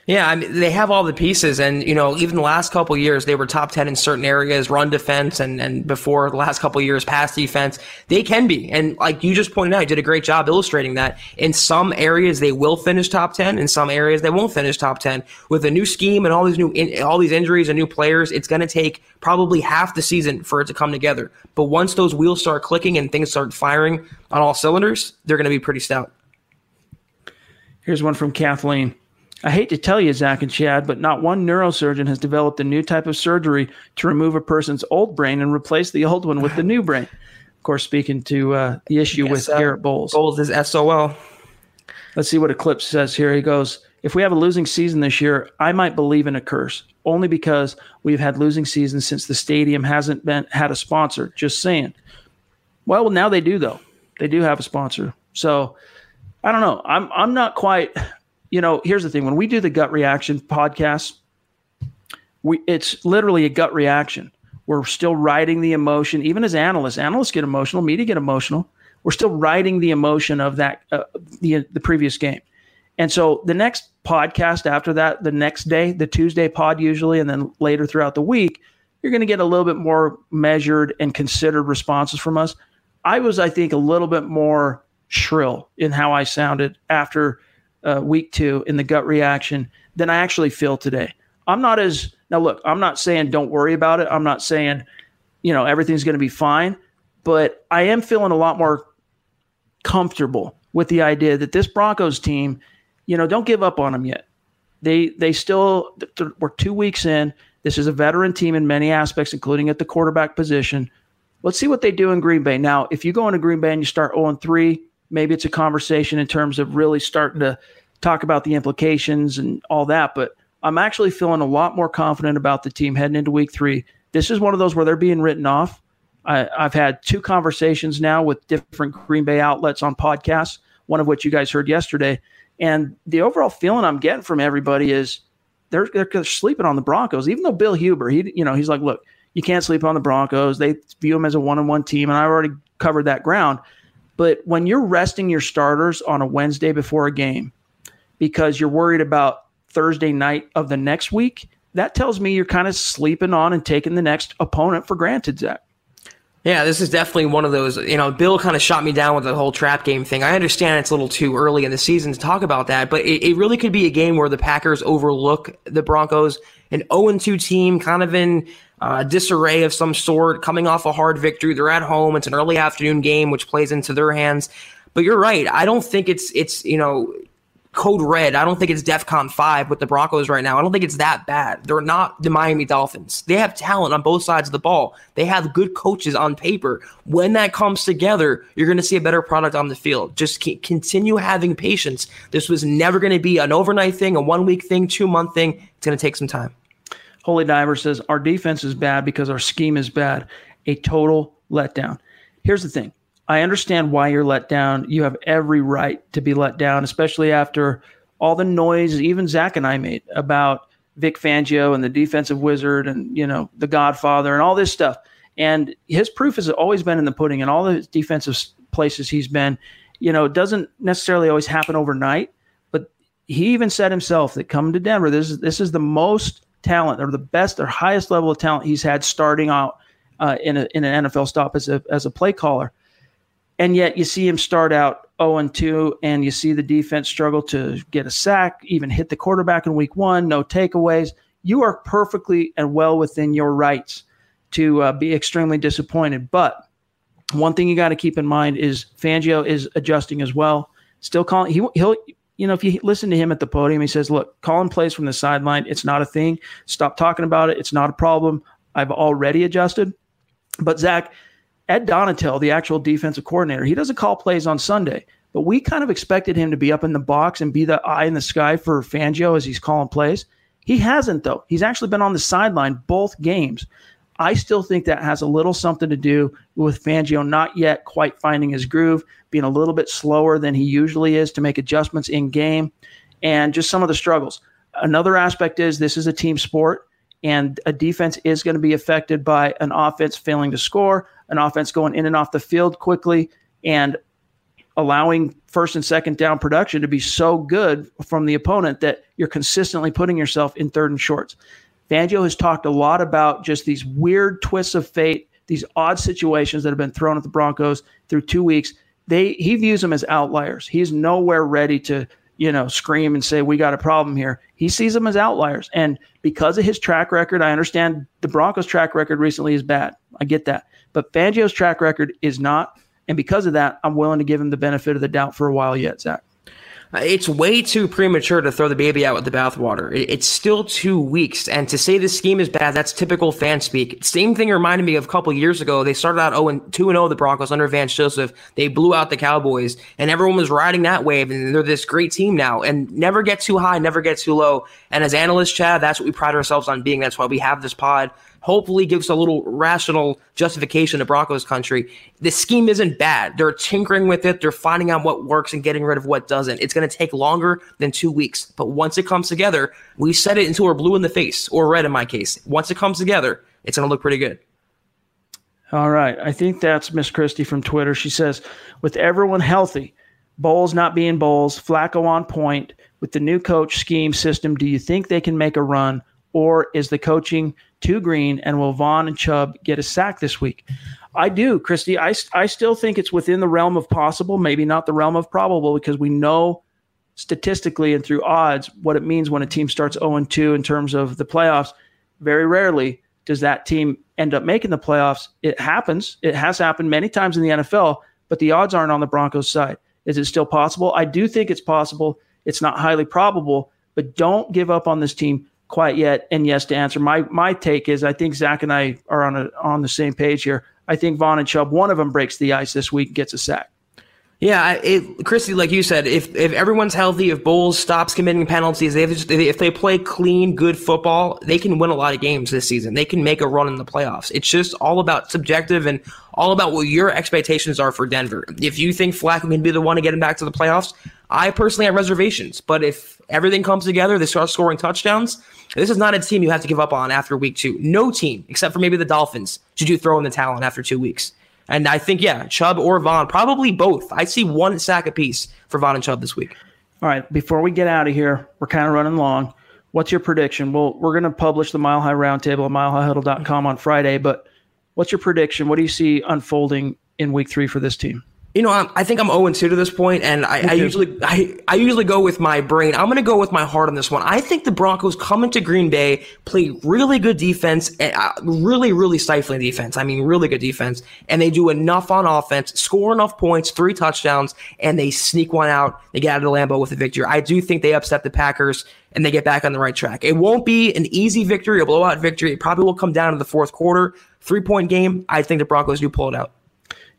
Yeah, I mean, they have all the pieces, and you know, even the last couple years, they were top ten in certain areas, run defense, and and before the last couple years, pass defense. They can be, and like you just pointed out, you did a great job illustrating that. In some areas, they will finish top ten. In some areas, they won't finish top ten. With a new scheme and all these new in, all these injuries and new players, it's going to take probably half the season for it to come together. But once those wheels start clicking and things start firing on all cylinders, they're going to be pretty stout. Here's one from Kathleen. I hate to tell you, Zach and Chad, but not one neurosurgeon has developed a new type of surgery to remove a person's old brain and replace the old one with the new brain. Of course, speaking to uh, the issue with uh, Garrett Bolles. Bolles is SOL. Let's see what Eclipse says here. He goes, If we have a losing season this year, I might believe in a curse, only because we've had losing seasons since the stadium hasn't been had a sponsor. Just saying. Well, now they do, though. They do have a sponsor. So I don't know. I'm I'm not quite you know, here's the thing: when we do the gut reaction podcast, we it's literally a gut reaction. We're still riding the emotion, even as analysts. Analysts get emotional, media get emotional. We're still riding the emotion of that uh, the the previous game, and so the next podcast after that, the next day, the Tuesday pod usually, and then later throughout the week, you're going to get a little bit more measured and considered responses from us. I was, I think, a little bit more shrill in how I sounded after uh, week two in the gut reaction than I actually feel today. I'm not as now. Look, I'm not saying don't worry about it. I'm not saying you know everything's going to be fine, but I am feeling a lot more comfortable with the idea that this Broncos team, you know, don't give up on them yet. They they still we're two weeks in. This is a veteran team in many aspects, including at the quarterback position. Let's see what they do in Green Bay. Now, if you go into Green Bay and you start 0 3, maybe it's a conversation in terms of really starting to talk about the implications and all that. But I'm actually feeling a lot more confident about the team heading into week three. This is one of those where they're being written off. I, have had two conversations now with different Green Bay outlets on podcasts, one of which you guys heard yesterday. And the overall feeling I'm getting from everybody is they're, they're sleeping on the Broncos, even though Bill Huber, he, you know, he's like, look, you can't sleep on the Broncos. They view them as a one-on-one team, and I already covered that ground. But when you're resting your starters on a Wednesday before a game because you're worried about Thursday night of the next week, that tells me you're kind of sleeping on and taking the next opponent for granted, Zach. Yeah, this is definitely one of those. You know, Bill kind of shot me down with the whole trap game thing. I understand it's a little too early in the season to talk about that, but it, it really could be a game where the Packers overlook the Broncos, an 0 2 team, kind of in uh, disarray of some sort, coming off a hard victory. They're at home. It's an early afternoon game, which plays into their hands. But you're right. I don't think it's it's you know code red. I don't think it's DEFCON five with the Broncos right now. I don't think it's that bad. They're not the Miami Dolphins. They have talent on both sides of the ball. They have good coaches on paper. When that comes together, you're going to see a better product on the field. Just continue having patience. This was never going to be an overnight thing, a one week thing, two month thing. It's going to take some time. Holy Diver says, Our defense is bad because our scheme is bad. A total letdown. Here's the thing I understand why you're let down. You have every right to be let down, especially after all the noise even Zach and I made about Vic Fangio and the defensive wizard and, you know, the Godfather and all this stuff. And his proof has always been in the pudding and all the defensive places he's been. You know, it doesn't necessarily always happen overnight, but he even said himself that coming to Denver, this is this is the most talent or the best or highest level of talent he's had starting out uh, in, a, in an NFL stop as a, as a play caller. And yet you see him start out 0 and 2, and you see the defense struggle to get a sack, even hit the quarterback in week one, no takeaways. You are perfectly and well within your rights to uh, be extremely disappointed. But one thing you got to keep in mind is Fangio is adjusting as well. Still calling, he, he'll, you know, if you listen to him at the podium, he says, look, calling plays from the sideline, it's not a thing. Stop talking about it. It's not a problem. I've already adjusted. But Zach, Ed Donatell, the actual defensive coordinator, he doesn't call plays on Sunday. But we kind of expected him to be up in the box and be the eye in the sky for Fangio as he's calling plays. He hasn't, though. He's actually been on the sideline both games. I still think that has a little something to do with Fangio not yet quite finding his groove, being a little bit slower than he usually is to make adjustments in game, and just some of the struggles. Another aspect is this is a team sport, and a defense is going to be affected by an offense failing to score, an offense going in and off the field quickly. And allowing first and second down production to be so good from the opponent that you're consistently putting yourself in third and shorts. Fangio has talked a lot about just these weird twists of fate, these odd situations that have been thrown at the Broncos through two weeks. They he views them as outliers. He's nowhere ready to you know scream and say we got a problem here. He sees them as outliers, and because of his track record, I understand the Broncos' track record recently is bad. I get that, but Fangio's track record is not, and because of that, I'm willing to give him the benefit of the doubt for a while yet, Zach. Uh, it's way too premature to throw the baby out with the bathwater. It's still two weeks, and to say the scheme is bad, that's typical fan speak. Same thing reminded me of a couple years ago. They started out 0 2 0 the Broncos under Vance Joseph. They blew out the Cowboys, and everyone was riding that wave, and they're this great team now. And never get too high, never get too low. And as analysts, Chad, that's what we pride ourselves on being. That's why we have this pod hopefully gives a little rational justification to Broncos country. The scheme isn't bad. They're tinkering with it. They're finding out what works and getting rid of what doesn't. It's going to take longer than two weeks. But once it comes together, we said it until we're blue in the face or red in my case. Once it comes together, it's going to look pretty good. All right. I think that's Miss Christie from Twitter. She says, with everyone healthy, Bolles not being Bolles, Flacco on point, with the new coach scheme system, do you think they can make a run? Or is the coaching too green? And will Von and Chubb get a sack this week? I do, Christy. I, I still think it's within the realm of possible, maybe not the realm of probable, because we know statistically and through odds what it means when a team starts 0 2 in terms of the playoffs. Very rarely does that team end up making the playoffs. It happens. It has happened many times in the NFL, but the odds aren't on the Broncos' side. Is it still possible? I do think it's possible. It's not highly probable, but don't give up on this team quite yet. And yes, to answer my my take is I think Zach and I are on a, on the same page here. I think Von and Chubb, one of them breaks the ice this week, gets a sack. Yeah, it, Christy, like you said, if if everyone's healthy, if Bolles stops committing penalties, they if they play clean, good football, they can win a lot of games this season. They can make a run in the playoffs. It's just all about subjective and all about what your expectations are for Denver. If you think Flacco can be the one to get him back to the playoffs, I personally have reservations. But if everything comes together, they start scoring touchdowns. This is not a team you have to give up on after week two. No team, except for maybe the Dolphins, should you throw in the towel after two weeks. And I think, yeah, Chubb or Von, probably both. I see one sack apiece for Von and Chubb this week. All right. Before we get out of here, we're kind of running long. What's your prediction? Well, we're going to publish the Mile High Roundtable at milehighhuddle.com on Friday, but what's your prediction? What do you see unfolding in week three for this team? You know, I'm, i think I'm 0 2 to this point, and I, I usually I, I usually go with my brain. I'm going to go with my heart on this one. I think the Broncos come into Green Bay, play really good defense, and uh, really really stifling defense. I mean, really good defense, and they do enough on offense, score enough points, three touchdowns, and they sneak one out. They get out of the Lambeau with a victory. I do think they upset the Packers and they get back on the right track. It won't be an easy victory, a blowout victory. It probably will come down to the fourth quarter, three point game. I think the Broncos do pull it out.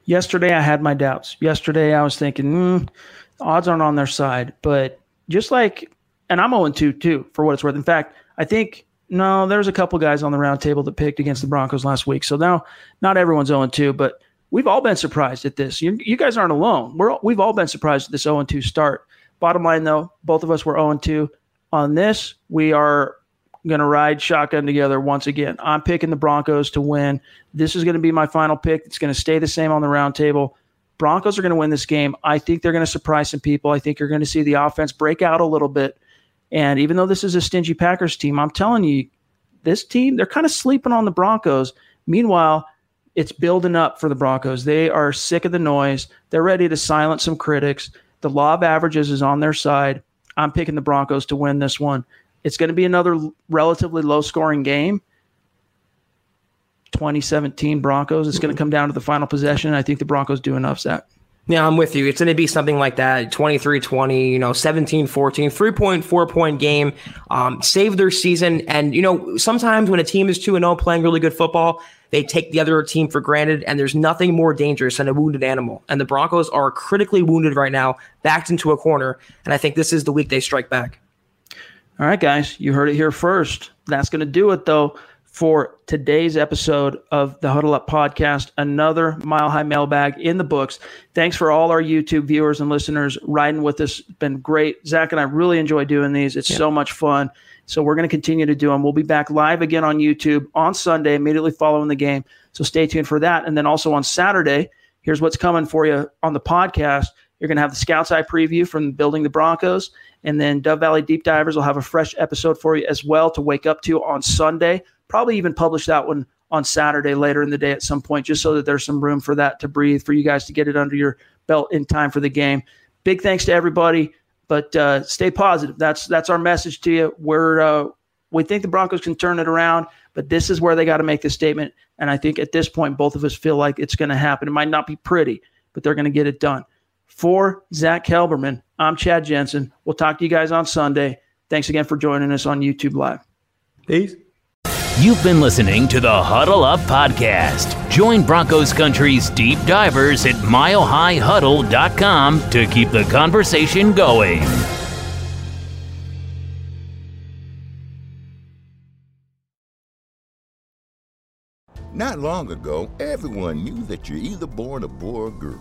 Yesterday, I had my doubts. Yesterday, I was thinking, mm, odds aren't on their side. But just like, and I'm 0 2 too, for what it's worth. In fact, I think, no, there's a couple guys on the roundtable that picked against the Broncos last week. So now, not everyone's 0 2, but we've all been surprised at this. You, you guys aren't alone. We're, we've all been surprised at this 0 2 start. Bottom line, though, both of us were 0 2. On this, we are going to ride shotgun together once again. I'm picking the Broncos to win. This is going to be my final pick. It's going to stay the same on the roundtable. Broncos are going to win this game. I think they're going to surprise some people. I think you're going to see the offense break out a little bit. And even though this is a stingy Packers team, I'm telling you, this team, they're kind of sleeping on the Broncos. Meanwhile, it's building up for the Broncos. They are sick of the noise. They're ready to silence some critics. The law of averages is on their side. I'm picking the Broncos to win this one. It's going to be another relatively low scoring game. 2017 Broncos. It's going to come down to the final possession. I think the Broncos do an upset. Yeah, I'm with you. It's going to be something like that 23 20, you know, 17 14, 3.4 point game. Um, save their season. And, you know, sometimes when a team is 2 0 playing really good football, they take the other team for granted. And there's nothing more dangerous than a wounded animal. And the Broncos are critically wounded right now, backed into a corner. And I think this is the week they strike back. All right, guys, you heard it here first. That's going to do it, though, for today's episode of the Huddle Up podcast. Another Mile High mailbag in the books. Thanks for all our YouTube viewers and listeners riding with us. It's been great. Zach and I really enjoy doing these. It's yeah. so much fun. So we're going to continue to do them. We'll be back live again on YouTube on Sunday, immediately following the game. So stay tuned for that. And then also on Saturday, here's what's coming for you on the podcast You're going to have the Scouts Eye preview from building the Broncos, and then Dove Valley Deep Divers will have a fresh episode for you as well to wake up to on Sunday. Probably even publish that one on Saturday later in the day at some point, just so that there's some room for that to breathe for you guys to get it under your belt in time for the game. Big thanks to everybody, but uh, stay positive. That's that's our message to you. We're uh, we think the Broncos can turn it around, but this is where they got to make the statement. And I think at this point, both of us feel like it's going to happen. It might not be pretty, but they're going to get it done. For Zach Kelberman, I'm Chad Jensen. We'll talk to you guys on Sunday. Thanks again for joining us on YouTube Live. Peace. You've been listening to the Huddle Up Podcast. Join Broncos Country's deep divers at milehighhuddle.com to keep the conversation going. Not long ago, everyone knew that you're either born a boy or girl.